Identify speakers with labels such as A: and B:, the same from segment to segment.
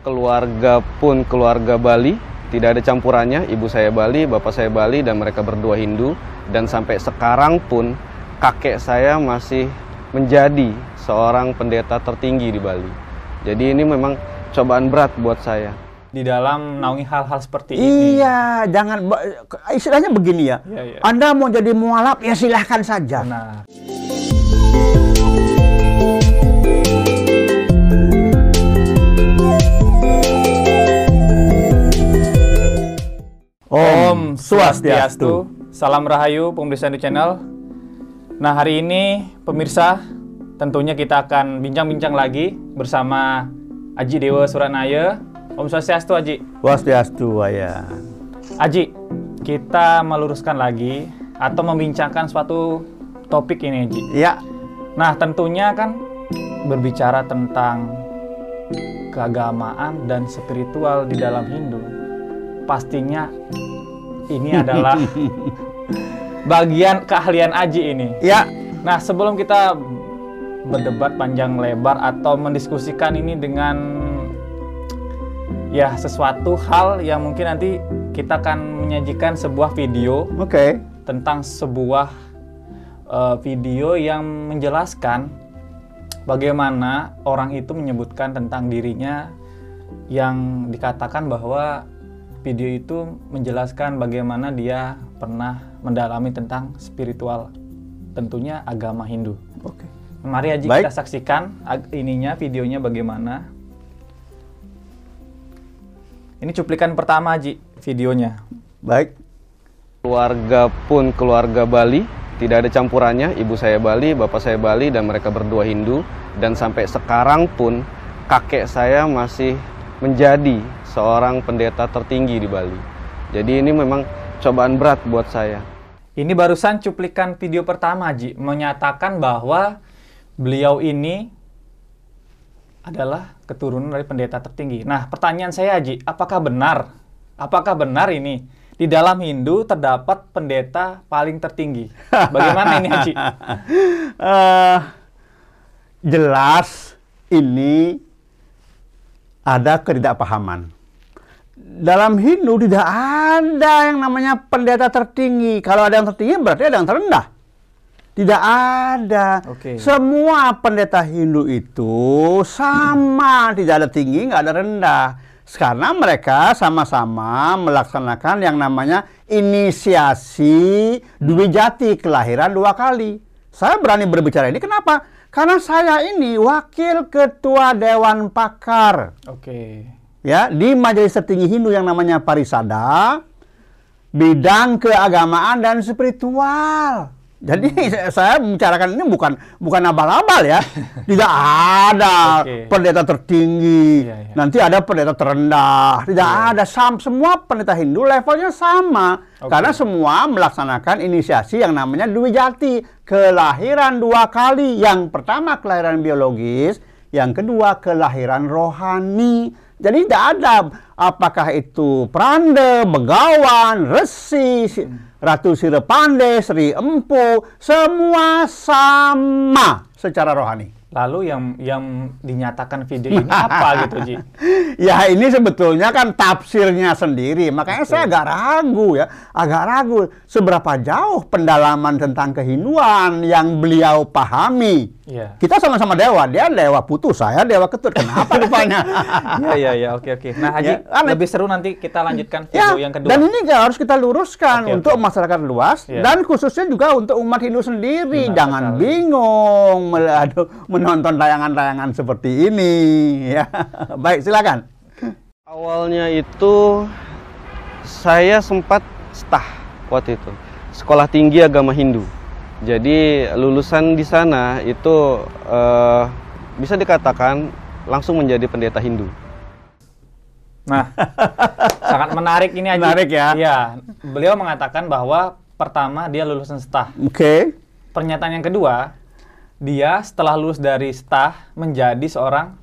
A: Keluarga pun keluarga Bali, tidak ada campurannya. Ibu saya Bali, bapak saya Bali, dan mereka berdua Hindu. Dan sampai sekarang pun kakek saya masih menjadi seorang pendeta tertinggi di Bali. Jadi ini memang cobaan berat buat saya.
B: Di dalam naungi hal-hal seperti ini.
C: Iya, jangan istilahnya begini ya.
B: Iya, iya.
C: Anda mau jadi mualaf ya silahkan saja.
B: Nah, Om Swastiastu. Salam Rahayu, pemirsa Hindu Channel. Nah, hari ini pemirsa, tentunya kita akan bincang-bincang lagi bersama Aji Dewa Suranaya. Om Swastiastu, Aji.
C: Swastiastu ya.
B: Aji, kita meluruskan lagi atau membincangkan suatu topik ini, Aji.
C: Ya,
B: Nah, tentunya kan berbicara tentang keagamaan dan spiritual di dalam Hindu. Pastinya ini adalah bagian keahlian Aji ini.
C: ya,
B: Nah, sebelum kita berdebat panjang lebar atau mendiskusikan ini dengan ya sesuatu hal yang mungkin nanti kita akan menyajikan sebuah video
C: oke.
B: tentang sebuah eh, video yang menjelaskan bagaimana orang itu menyebutkan tentang dirinya yang dikatakan bahwa video itu menjelaskan bagaimana dia pernah mendalami tentang spiritual tentunya agama Hindu.
C: Oke.
B: Mari aja
C: Baik.
B: kita saksikan ag- ininya videonya bagaimana. Ini cuplikan pertama Ji videonya.
C: Baik.
A: Keluarga pun keluarga Bali, tidak ada campurannya. Ibu saya Bali, bapak saya Bali, dan mereka berdua Hindu. Dan sampai sekarang pun kakek saya masih menjadi seorang pendeta tertinggi di Bali. Jadi ini memang cobaan berat buat saya.
B: Ini barusan cuplikan video pertama, Ji, menyatakan bahwa beliau ini adalah keturunan dari pendeta tertinggi. Nah, pertanyaan saya, Ji, apakah benar? Apakah benar ini di dalam Hindu terdapat pendeta paling tertinggi? Bagaimana ini, Haji?
C: Eh, jelas ini ada ketidakpahaman. Dalam Hindu tidak ada yang namanya pendeta tertinggi. Kalau ada yang tertinggi berarti ada yang terendah. Tidak ada.
B: Oke.
C: Semua pendeta Hindu itu sama, tidak ada tinggi, nggak ada rendah. Karena mereka sama-sama melaksanakan yang namanya inisiasi Dwi Jati, kelahiran dua kali. Saya berani berbicara ini kenapa? Karena saya ini wakil ketua Dewan Pakar
B: Oke.
C: Ya di majelis tertinggi Hindu yang namanya Parisada bidang keagamaan dan spiritual. Jadi saya membicarakan ini bukan bukan abal-abal ya. Tidak ada
B: Oke.
C: pendeta tertinggi,
B: Iya, iya.
C: nanti ada pendeta terendah. Tidak
B: Iya.
C: ada sam semua pendeta Hindu levelnya sama.
B: Oke.
C: Karena semua melaksanakan inisiasi yang namanya Dwi Jati, kelahiran dua kali. Yang pertama kelahiran biologis, yang kedua kelahiran rohani. Jadi tidak ada apakah itu Prande, Begawan, Resi, Si- Ratu Sirepande, Sri Empu, semua sama secara rohani.
B: Lalu yang yang dinyatakan video ini apa gitu, Ji?
C: ya ini sebetulnya kan tafsirnya sendiri. Makanya saya agak ragu ya, agak ragu seberapa jauh pendalaman tentang kehinduan yang beliau pahami.
B: Iya.
C: Kita sama-sama dewa, dia dewa putus, saya dewa ketut. Kenapa rupanya?
B: Iya, iya, iya. Oke, oke. Nah, Haji,
C: Ya, aneh.
B: lebih seru nanti kita lanjutkan
C: Ya,
B: video yang kedua.
C: dan ini harus kita luruskan
B: Oke,
C: untuk
B: oke.
C: masyarakat luas
B: Iya.
C: dan khususnya juga untuk umat Hindu sendiri.
B: Benar
C: Jangan
B: sekali.
C: bingung menonton tayangan-tayangan seperti ini. Ya, baik silakan.
A: Awalnya itu saya sempat stah waktu itu sekolah tinggi agama Hindu. Jadi lulusan di sana itu eh, bisa dikatakan langsung menjadi pendeta Hindu.
B: Nah, sangat menarik ini Haji.
C: Menarik ya.
B: Iya, beliau mengatakan bahwa pertama dia lulusan stah.
C: Oke.
B: Pernyataan yang kedua, dia setelah lulus dari stah menjadi seorang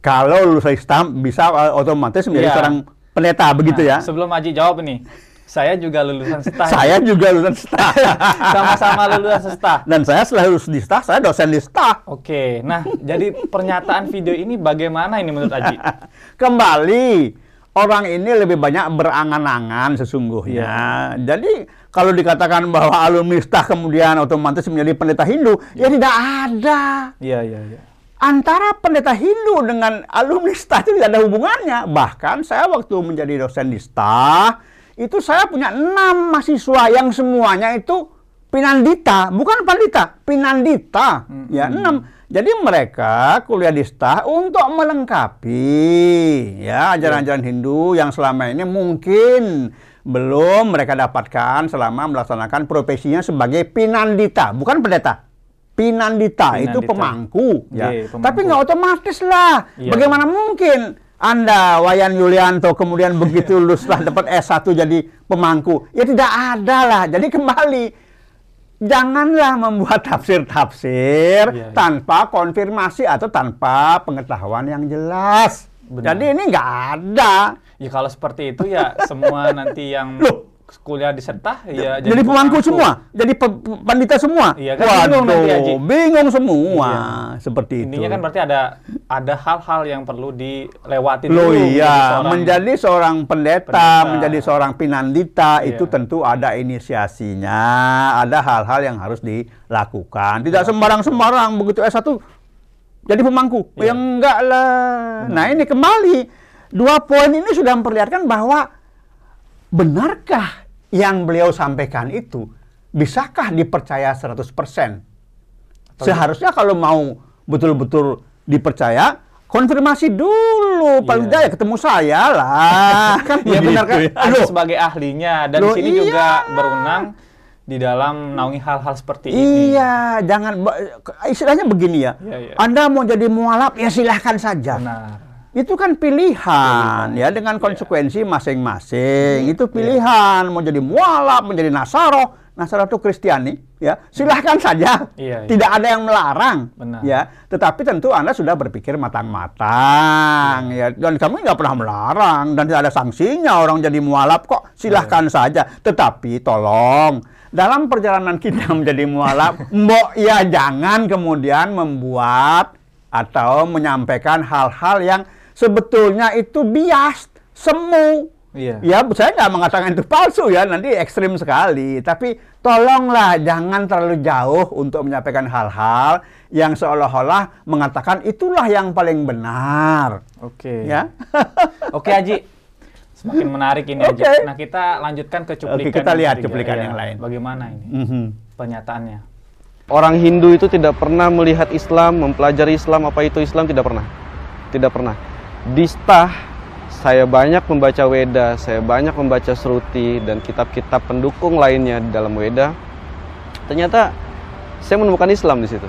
C: Kalau lulus Islam bisa uh, otomatis menjadi
B: Iya.
C: seorang pendeta begitu
B: Nah,
C: ya.
B: Sebelum Haji jawab ini, Saya juga lulusan STA. ya.
C: Saya juga lulusan STA.
B: sama-sama lulusan STA.
C: Dan saya setelah lulus di STA, saya dosen di STA.
B: Oke, nah jadi pernyataan video ini bagaimana ini menurut Aji?
C: Kembali, orang ini lebih banyak berangan-angan sesungguhnya.
B: Iya.
C: Jadi kalau dikatakan bahwa alumni STA kemudian otomatis menjadi pendeta Hindu, ya tidak ada.
B: Iya, iya, iya.
C: Antara pendeta Hindu dengan alumni STA itu tidak ada hubungannya. Bahkan saya waktu menjadi dosen di STA, itu saya punya enam mahasiswa yang semuanya itu pinandita, bukan pandita, pinandita. Ya, enam. Jadi mereka kuliah di STA untuk melengkapi ya ajaran-ajaran Hindu yang selama ini mungkin belum mereka dapatkan selama melaksanakan profesinya sebagai pinandita, bukan pendeta. Pinandita, itu
B: Pinandita.
C: pemangku, ya.
B: Iya, pemangku.
C: Tapi nggak otomatis lah.
B: Iya.
C: Bagaimana mungkin Anda Wayan Yulianto kemudian begitu lulus setelah dapat S1 jadi pemangku? Ya tidak ada lah. Jadi kembali janganlah membuat tafsir-tafsir
B: Iya, iya.
C: tanpa konfirmasi atau tanpa pengetahuan yang jelas.
B: Benar.
C: Jadi ini nggak ada.
B: Ya kalau seperti itu ya semua nanti yang
C: Loh.
B: Kuliah di STA ya
C: Jadi, pemangku semua, jadi pe- pandita semua.
B: Iya, kan bingung nanti, Haji.
C: bingung semua
B: Iya.
C: seperti itu.
B: Intinya kan berarti ada ada hal-hal yang perlu dilewati
C: Loh
B: dulu.
C: iya,
B: menjadi seorang-
C: menjadi seorang pendeta,
B: pendeta.
C: menjadi seorang pinandita
B: Iya.
C: itu tentu ada inisiasinya, ada hal-hal yang harus dilakukan. Tidak sembarang-sembarang begitu S1 jadi pemangku.
B: Iya.
C: Ya enggak lah. Nah, ini kembali dua poin ini sudah memperlihatkan bahwa benarkah yang beliau sampaikan itu bisakah dipercaya 100%? Seharusnya kalau mau betul-betul dipercaya, konfirmasi dulu. Paling
B: Iya.
C: tidak ya ketemu saya lah. kan
B: Iya benar kan?
C: ya.
B: Sebagai ahlinya dan
C: Loh,
B: di sini
C: iya.
B: juga berwenang di dalam menaungi hal-hal seperti ini.
C: Iya, jangan istilahnya begini ya.
B: Iya, iya.
C: Anda mau jadi mualaf ya silahkan saja.
B: Benar.
C: Itu kan pilihan ya dengan
B: Iya.
C: konsekuensi masing-masing. Itu pilihan mau jadi mualaf, menjadi nasaro. Nasaro itu Kristiani, ya. Silahkan saja.
B: Iya, iya.
C: Tidak ada yang melarang,
B: Benar.
C: ya. Tetapi tentu Anda sudah berpikir matang-matang,
B: Iya.
C: ya. Dan kami nggak pernah melarang dan tidak ada sanksinya orang jadi mualaf kok. Silahkan
B: Iya.
C: saja. Tetapi tolong dalam perjalanan kita menjadi mualaf, mbok ya jangan kemudian membuat atau menyampaikan hal-hal yang sebetulnya itu bias, semu.
B: Iya.
C: Ya, saya nggak mengatakan itu palsu ya, nanti ekstrim sekali. Tapi tolonglah jangan terlalu jauh untuk menyampaikan hal-hal yang seolah-olah mengatakan itulah yang paling benar.
B: Oke.
C: Ya.
B: Oke Haji. Semakin menarik ini Haji.
C: Oke.
B: Nah, kita lanjutkan ke cuplikan.
C: Oke, kita lihat cuplikan
B: Iya.
C: yang lain.
B: Bagaimana ini
C: Mhm.
B: pernyataannya?
A: Orang Hindu itu tidak pernah melihat Islam, mempelajari Islam, apa itu Islam tidak pernah. Tidak pernah. Di Stah, saya banyak membaca Weda, saya banyak membaca Sruti dan kitab-kitab pendukung lainnya di dalam Weda. Ternyata saya menemukan Islam di situ.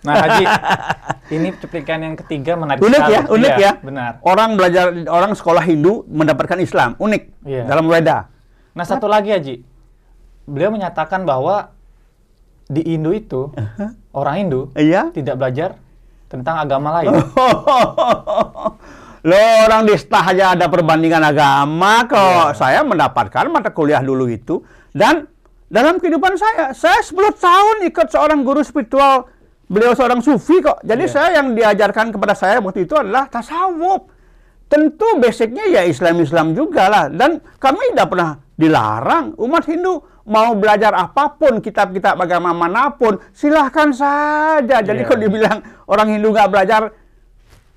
B: Nah, Haji, ini cuplikan yang ketiga menarik
C: Unik
B: sekali.
C: ya, unik
B: Iya,
C: ya.
B: Benar.
C: Orang belajar orang sekolah Hindu mendapatkan Islam, unik
B: Iya.
C: dalam Weda.
B: Nah, satu lagi Haji. Beliau menyatakan bahwa di Indo itu orang Hindu
C: Iya.
B: tidak belajar tentang agama lain.
C: Loh, orang di STAH aja ada perbandingan agama kok. Saya mendapatkan mata kuliah dulu itu. Dan dalam kehidupan saya, saya 10 tahun ikut seorang guru spiritual. Beliau seorang sufi kok. Jadi
B: Iya.
C: saya yang diajarkan kepada saya waktu itu adalah tasawuf. Tentu basicnya ya Islam-Islam juga lah. Dan kami tidak pernah dilarang. Umat Hindu mau belajar apa pun, kitab-kitab agama mana pun, silahkan saja. Jadi
B: Iya.
C: kalau dibilang orang Hindu nggak belajar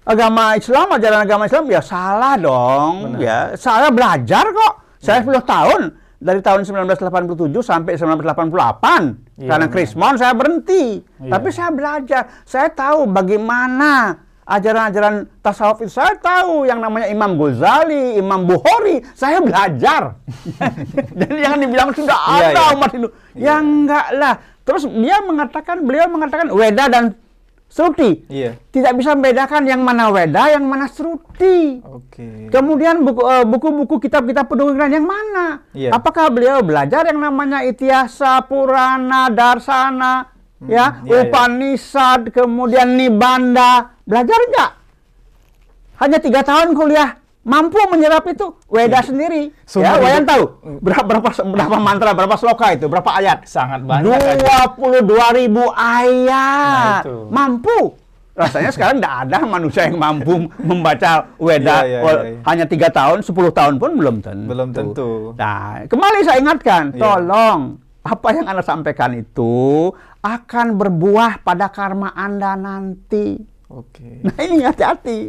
C: agama Islam, ajaran agama Islam ya salah dong.
B: Benar.
C: Ya, saya belajar kok. Saya 10 tahun dari tahun 1987 sampai 1988.
B: Iya,
C: Karena
B: benar.
C: Krismon saya berhenti.
B: Iya.
C: Tapi saya belajar. Saya tahu bagaimana ajaran-ajaran tasawuf itu. Saya tahu yang namanya Imam Ghazali, Imam Bukhari. Saya belajar. Jadi jangan dibilang sudah
B: Iya,
C: ada
B: iya.
C: umat Hindu. Ya enggak lah. Terus dia mengatakan, beliau mengatakan Weda dan Sruti.
B: Iya.
C: Tidak bisa membedakan yang mana Weda, yang mana Sruti.
B: Oke.
C: Kemudian buku- eh, buku-buku kitab-kitab pendukung lain yang mana?
B: Iya.
C: Apakah beliau belajar yang namanya Ityasa, Purana, Darsana, ya,
B: iya, iya.
C: Upanishad, kemudian Nibanda? Belajar nggak? Hanya tiga tahun kuliah mampu menyerap itu Weda sendiri.
B: Sumber
C: ya, Wayan tahu berapa berapa berapa mantra, berapa sloka itu, berapa ayat?
B: Sangat banyak. Haji.
C: 22 ribu ayat.
B: Nah, itu.
C: Mampu. Rasanya sekarang tidak ada manusia yang mampu membaca Weda
B: iya,
C: wal-
B: iya, iya.
C: hanya tiga tahun, 10 tahun pun belum tentu.
B: Belum tentu.
C: Nah, kembali saya ingatkan,
B: Iya.
C: tolong apa yang Anda sampaikan itu akan berbuah pada karma Anda nanti.
B: Oke.
C: Nah, ini hati-hati.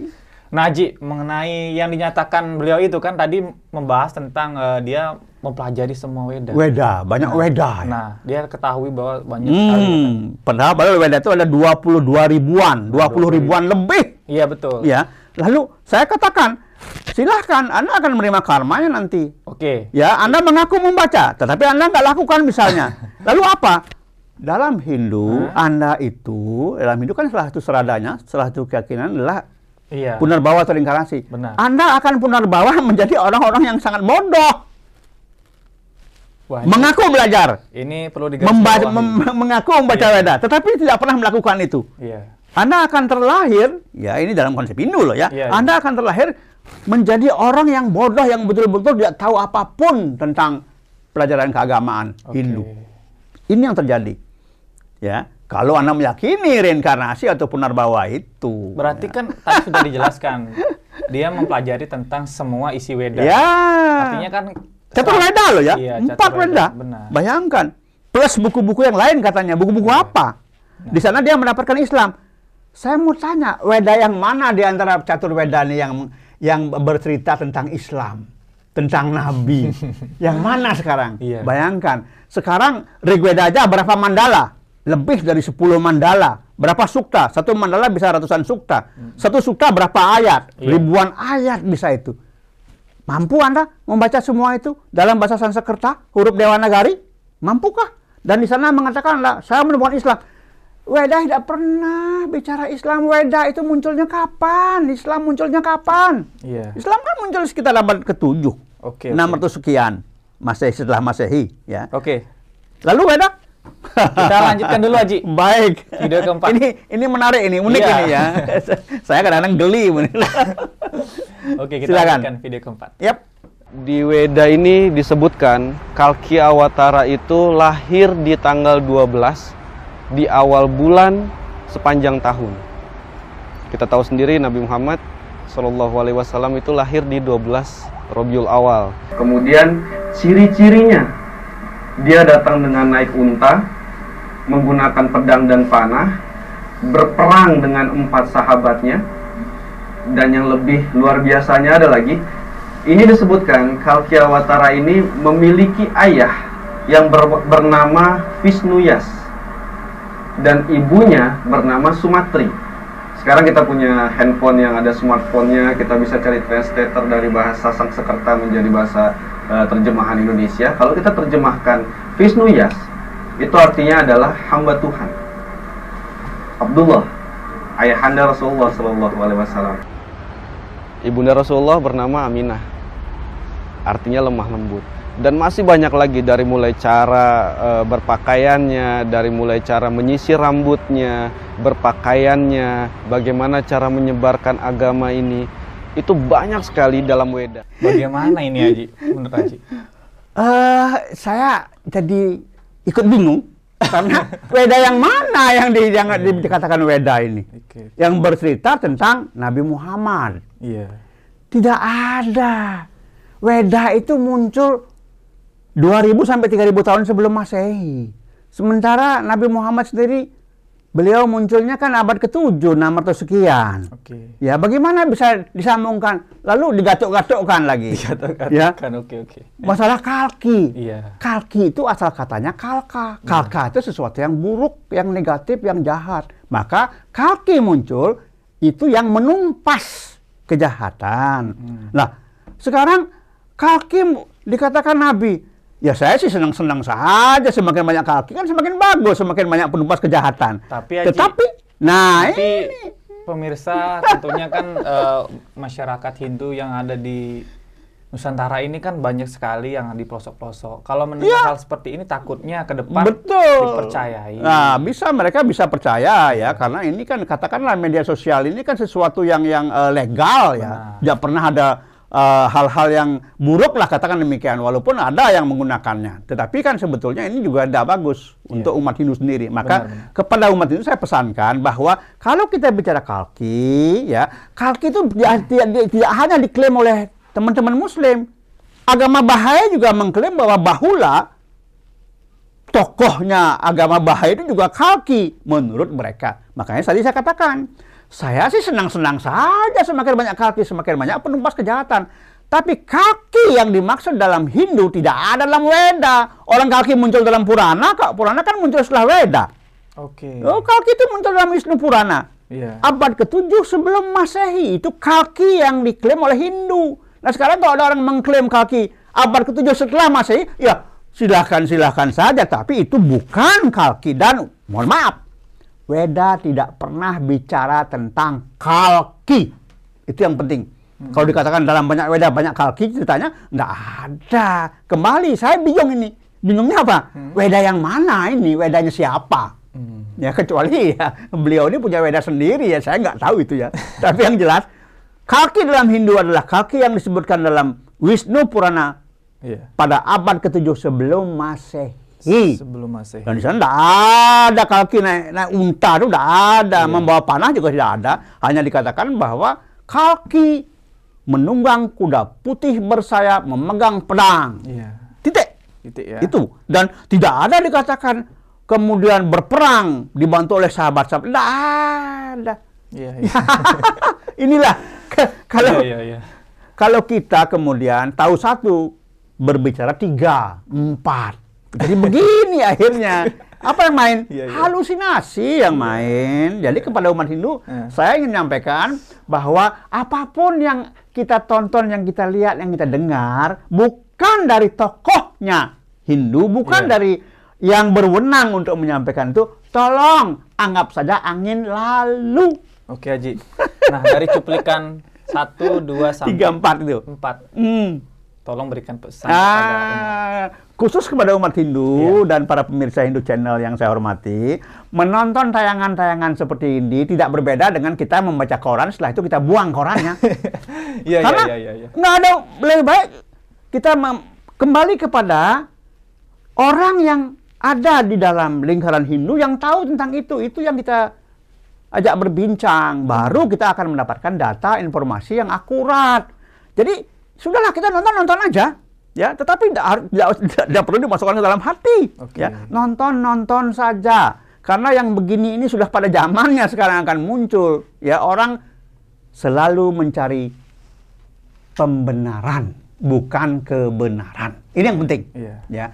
B: Nah, Haji, mengenai yang dinyatakan beliau itu kan tadi membahas tentang eh, dia mempelajari semua Weda.
C: Weda, banyak Weda. ya.
B: Nah, dia ketahui bahwa banyak sekali. kan.
C: Hmm, padahal padahal Weda itu ada 22 ribuan, 20 ribuan lebih.
B: Iya betul.
C: Ya. Lalu saya katakan, silahkan Anda akan menerima karmanya nanti.
B: Oke.
C: Ya, Anda mengaku membaca, tetapi Anda nggak lakukan misalnya. Lalu apa? Dalam Hindu, Anda itu, dalam Hindu kan salah satu seradanya, salah satu keyakinan adalah
B: Iya.
C: punarbawa terinkarnasi.
B: Benar.
C: Anda akan punarbawa menjadi orang-orang yang sangat bodoh.
B: Wah, ini-
C: Mengaku belajar,
B: ini perlu digarisbawahi.
C: membaca, mem- mengaku membaca
B: Iya.
C: Weda, tetapi tidak pernah melakukan itu.
B: Iya.
C: Anda akan terlahir, ya ini dalam konsep Hindu loh ya.
B: Iya, iya.
C: Anda akan terlahir menjadi orang yang bodoh yang betul-betul tidak tahu apa pun tentang pelajaran keagamaan
B: Oke.
C: Hindu. Ini yang terjadi. Ya, kalau Anda meyakini reinkarnasi atau punarbawa itu.
B: Berarti kan tadi sudah dijelaskan. Dia mempelajari tentang semua isi Weda.
C: ya.
B: Artinya kan
C: Catur Weda loh ya.
B: Iya,
C: Empat Weda.
B: Benar.
C: Bayangkan. Plus buku-buku yang lain katanya. Buku-buku
B: Iya.
C: apa? Di sana dia mendapatkan Islam. Saya mau tanya, Weda yang mana di antara catur Weda nih yang yang bercerita tentang Islam, tentang Nabi? yang mana sekarang?
B: Iya.
C: Bayangkan. Sekarang Rigveda aja berapa mandala? Lebih dari 10 mandala. Berapa sukta? Satu mandala bisa ratusan sukta. Satu sukta berapa ayat?
B: Iya.
C: Ribuan ayat bisa itu. Mampu Anda membaca semua itu dalam bahasa Sanskerta, huruf Dewanagari? Mampukah? Dan di sana mengatakan, "Lah, saya menemukan Islam. Weda tidak pernah bicara Islam. Weda itu munculnya kapan? Islam munculnya kapan?
B: Iya.
C: Islam kan muncul sekitar abad ke-7.
B: Oke, oke.
C: 600 sekian. Masehi setelah Masehi, ya.
B: Oke.
C: Lalu Weda?
B: Kita lanjutkan dulu, Haji.
C: Baik.
B: Video keempat.
C: Ini ini menarik ini, unik
B: Iya.
C: ini ya. Saya kadang-kadang geli.
B: Oke, kita
C: Silakan.
B: lanjutkan video keempat.
C: Yap.
A: Di Weda ini disebutkan Kalki Awatara itu lahir di tanggal 12 di awal bulan sepanjang tahun. Kita tahu sendiri Nabi Muhammad Shallallahu Alaihi Wasallam itu lahir di 12 Robiul Awal. Kemudian ciri-cirinya dia datang dengan naik unta, menggunakan pedang dan panah, berperang dengan empat sahabatnya, dan yang lebih luar biasanya ada lagi ini disebutkan Kalkiawatara ini memiliki ayah yang ber- bernama Visnuyas dan ibunya bernama Sumatri. Sekarang kita punya handphone yang ada smartphone-nya, kita bisa cari translator dari bahasa Sanskerta menjadi bahasa eh, terjemahan Indonesia. Kalau kita terjemahkan Visnuyas, itu artinya adalah hamba Tuhan. Abdullah, ayahanda Rasulullah Shallallahu Alaihi Wasallam. Ibunda Rasulullah bernama Aminah, artinya lemah lembut. Dan masih banyak lagi dari mulai cara eh, berpakaiannya, dari mulai cara menyisir rambutnya, berpakaiannya, bagaimana cara menyebarkan agama ini. Itu banyak sekali dalam Weda.
B: Bagaimana ini, Haji? Menurut Haji?
C: Eh, saya jadi ikut bingung karena Weda yang mana yang di yang di- dikatakan Weda ini?
B: Oke.
C: Yang bercerita tentang Nabi Muhammad.
B: Iya.
C: Tidak ada. Weda itu muncul 2000 sampai 3000 tahun sebelum Masehi. Sementara Nabi Muhammad sendiri beliau munculnya kan abad ke-7, 600 sekian.
B: Oke.
C: Ya, bagaimana bisa disambungkan? Lalu digatuk-gatukkan lagi.
B: Dikatakan,
C: Ya.
B: oke, oke.
C: Masalah kalki.
B: Iya.
C: Kalki itu asal katanya kalka. Kalka itu sesuatu yang buruk, yang negatif, yang jahat. Maka kalki muncul itu yang menumpas kejahatan. Nah, sekarang kalki dikatakan nabi. Ya saya sih senang-senang saja semakin banyak kalki kan semakin bagus, semakin banyak penumpas kejahatan.
B: Tapi, Haji,
C: Tetapi nah
B: Tapi
C: ini
B: pemirsa tentunya kan eh, masyarakat Hindu yang ada di Nusantara ini kan banyak sekali yang di pelosok-pelosok. Kalau mendengar hal seperti ini takutnya ke depan.
C: Betul.
B: dipercayai.
C: Nah, bisa mereka bisa percaya ya karena ini kan katakanlah media sosial ini kan sesuatu yang yang eh, legal ya.
B: Benar.
C: Tidak pernah ada eh, hal-hal yang buruk lah katakan demikian walaupun ada yang menggunakannya tetapi kan sebetulnya ini juga tidak bagus
B: Iya.
C: untuk umat Hindu sendiri maka
B: Benar, benar.
C: kepada umat Hindu saya pesankan bahwa kalau kita bicara kalki ya kalki itu tidak, tidak, tidak hanya diklaim oleh teman-teman muslim agama Bahaya juga mengklaim bahwa bahula tokohnya agama Bahaya itu juga kalki menurut mereka. Makanya tadi saya katakan, saya sih senang-senang saja semakin banyak kalki, semakin banyak penumpas kejahatan. Tapi kaki yang dimaksud dalam Hindu tidak ada dalam Weda. Orang kaki muncul dalam Purana, kok Purana kan muncul setelah Weda.
B: Oke.
C: Oh, kaki itu muncul dalam Wisnu Purana.
B: Iya.
C: Abad ke-7 sebelum Masehi itu kaki yang diklaim oleh Hindu. Nah sekarang kalau ada orang mengklaim kaki abad ke-7 setelah Masehi, ya silahkan silahkan saja. Tapi itu bukan kaki dan mohon maaf, Weda tidak pernah bicara tentang kalki. Itu yang penting. Kalau dikatakan dalam banyak Weda banyak kalki ceritanya nggak ada. Kembali saya bingung ini. Bingungnya apa? Weda yang mana ini? Wedanya siapa?
B: Hmm.
C: Ya kecuali ya beliau ini punya weda sendiri ya saya nggak tahu itu ya. Tapi yang jelas kaki dalam Hindu adalah kaki yang disebutkan dalam Wisnu Purana
B: Iya.
C: pada abad ke-7 sebelum Masehi.
B: Sebelum Masehi.
C: Dan di sana tidak ada kaki naik, naik unta itu tidak ada, membawa panah juga tidak ada. Hanya dikatakan bahwa kaki menunggang kuda putih bersayap memegang pedang.
B: Iya.
C: Titik.
B: Titik ya.
C: Itu. Dan tidak ada dikatakan kemudian berperang dibantu oleh sahabat-sahabat. Tidak ada.
B: Iya, iya.
C: Inilah kalau
B: Iya, iya, iya.
C: kalau kita kemudian tahu satu berbicara tiga empat. Jadi begini akhirnya. Apa yang main?
B: Iya, iya.
C: Halusinasi yang main. Jadi kepada umat Hindu,
B: Iya.
C: saya ingin menyampaikan bahwa apa pun yang kita tonton, yang kita lihat, yang kita dengar, bukan dari tokohnya Hindu, bukan
B: Iya.
C: dari yang berwenang untuk menyampaikan itu. Tolong anggap saja angin lalu.
B: Oke, Haji. Nah, dari cuplikan 1 2 sampai
C: Tiga empat itu.
B: 4.
C: Hmm.
B: Tolong berikan pesan kepada umat.
C: Khusus kepada umat Hindu dan para pemirsa Hindu Channel yang saya hormati, menonton tayangan-tayangan seperti ini tidak berbeda dengan kita membaca koran, setelah itu kita buang korannya.
B: Iya, iya,
C: Karena
B: iya, iya, iya.
C: nggak ada lebih baik kita kembali kepada orang yang ada di dalam lingkaran Hindu yang tahu tentang itu, itu yang kita ajak berbincang, baru kita akan mendapatkan data informasi yang akurat. Jadi sudahlah kita nonton nonton aja, ya. Tetapi tidak perlu dimasukkan ke dalam hati,
B: Oke.
C: ya. Nonton nonton saja, karena yang begini ini sudah pada zamannya sekarang akan muncul, ya. Orang selalu mencari pembenaran, bukan kebenaran. Ini yang penting,
B: Iya.
C: ya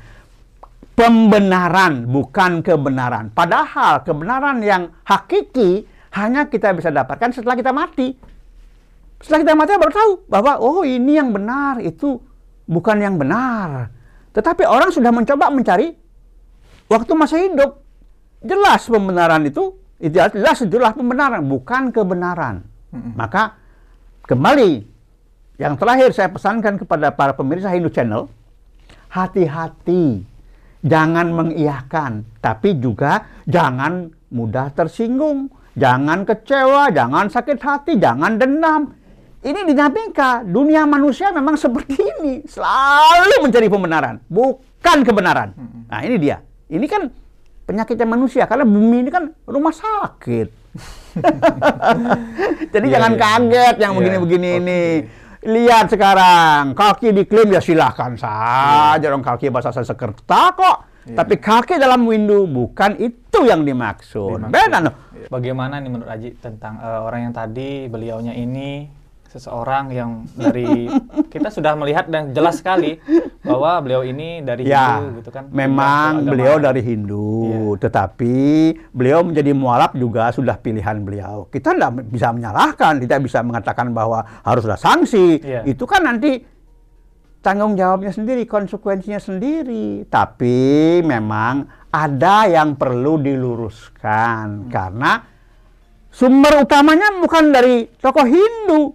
C: pembenaran bukan kebenaran. Padahal kebenaran yang hakiki hanya kita bisa dapatkan setelah kita mati. Setelah kita mati baru tahu bahwa oh ini yang benar itu bukan yang benar. Tetapi orang sudah mencoba mencari waktu masih hidup. Jelas pembenaran itu itu jelas jelas pembenaran bukan kebenaran. Maka kembali yang terakhir saya pesankan kepada para pemirsa Hindu Channel hati-hati jangan mengiyakan tapi juga jangan mudah tersinggung jangan kecewa jangan sakit hati jangan dendam ini dinamika dunia manusia memang seperti ini. Selalu mencari pembenaran bukan kebenaran. Nah ini dia. Ini kan penyakitnya manusia karena bumi ini kan rumah sakit. Jadi
B: Iya,
C: jangan
B: iya.
C: kaget yang
B: Iya,
C: begini-begini
B: oke.
C: ini. Lihat sekarang kaki diklaim ya silahkan saja dong. Kaki bahasa Sanskerta kok.
B: Iya.
C: tapi kaki dalam windu bukan itu yang dimaksud,
B: Dimaksud.
C: beda loh
B: Bagaimana nih menurut Aji tentang eh, orang yang tadi beliaunya ini seseorang yang dari kita sudah melihat dan jelas sekali bahwa beliau ini dari
C: ya
B: Hindu gitu kan.
C: memang beliau dari Hindu
B: Iya.
C: tetapi beliau menjadi mualaf juga sudah pilihan beliau kita tidak bisa menyalahkan tidak bisa mengatakan bahwa harus ada sanksi
B: Iya.
C: itu kan nanti tanggung jawabnya sendiri, konsekuensinya sendiri. Tapi memang ada yang perlu diluruskan karena sumber utamanya bukan dari tokoh Hindu.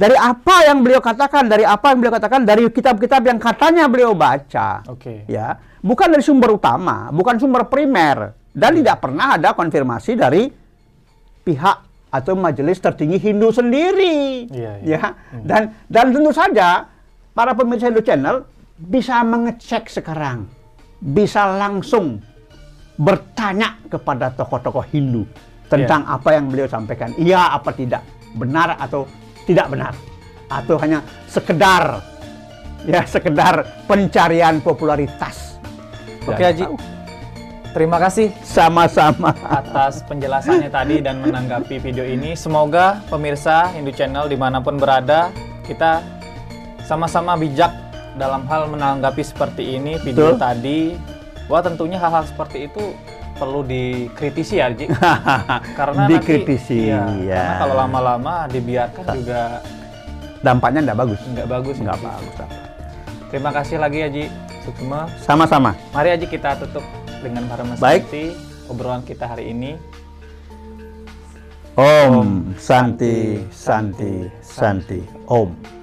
C: Dari apa yang beliau katakan, dari apa yang beliau katakan, dari kitab-kitab yang katanya beliau baca.
B: Oke.
C: Ya, bukan dari sumber utama, bukan sumber primer dan tidak pernah ada konfirmasi dari pihak atau majelis tertinggi Hindu sendiri.
B: Iya, iya.
C: Ya. Dan dan tentu saja para pemirsa Hindu Channel bisa mengecek sekarang, bisa langsung bertanya kepada tokoh-tokoh Hindu tentang apa yang beliau sampaikan. Iya apa tidak, benar atau tidak benar, atau hanya sekedar ya sekedar pencarian popularitas.
B: Oke, Haji. Terima kasih
C: Sama-sama.
B: atas penjelasannya tadi dan menanggapi video ini. Semoga pemirsa Hindu Channel di mana pun berada, kita sama-sama bijak dalam hal menanggapi seperti ini video
C: Betul.
B: tadi. Wah tentunya hal-hal seperti itu perlu dikritisi ya, Ji. Karena
C: Dikritisi,
B: nanti, iya,
C: ya.
B: Karena kalau lama-lama dibiarkan juga
C: Dampaknya tidak bagus.
B: nggak bagus.
C: Nggak
B: Ji.
C: bagus.
B: Terima kasih lagi Haji Sukma.
C: Sama-sama.
B: Mari Haji kita tutup dengan para
C: Baik.
B: obrolan kita hari ini.
C: Om Santi Santi Santi Om.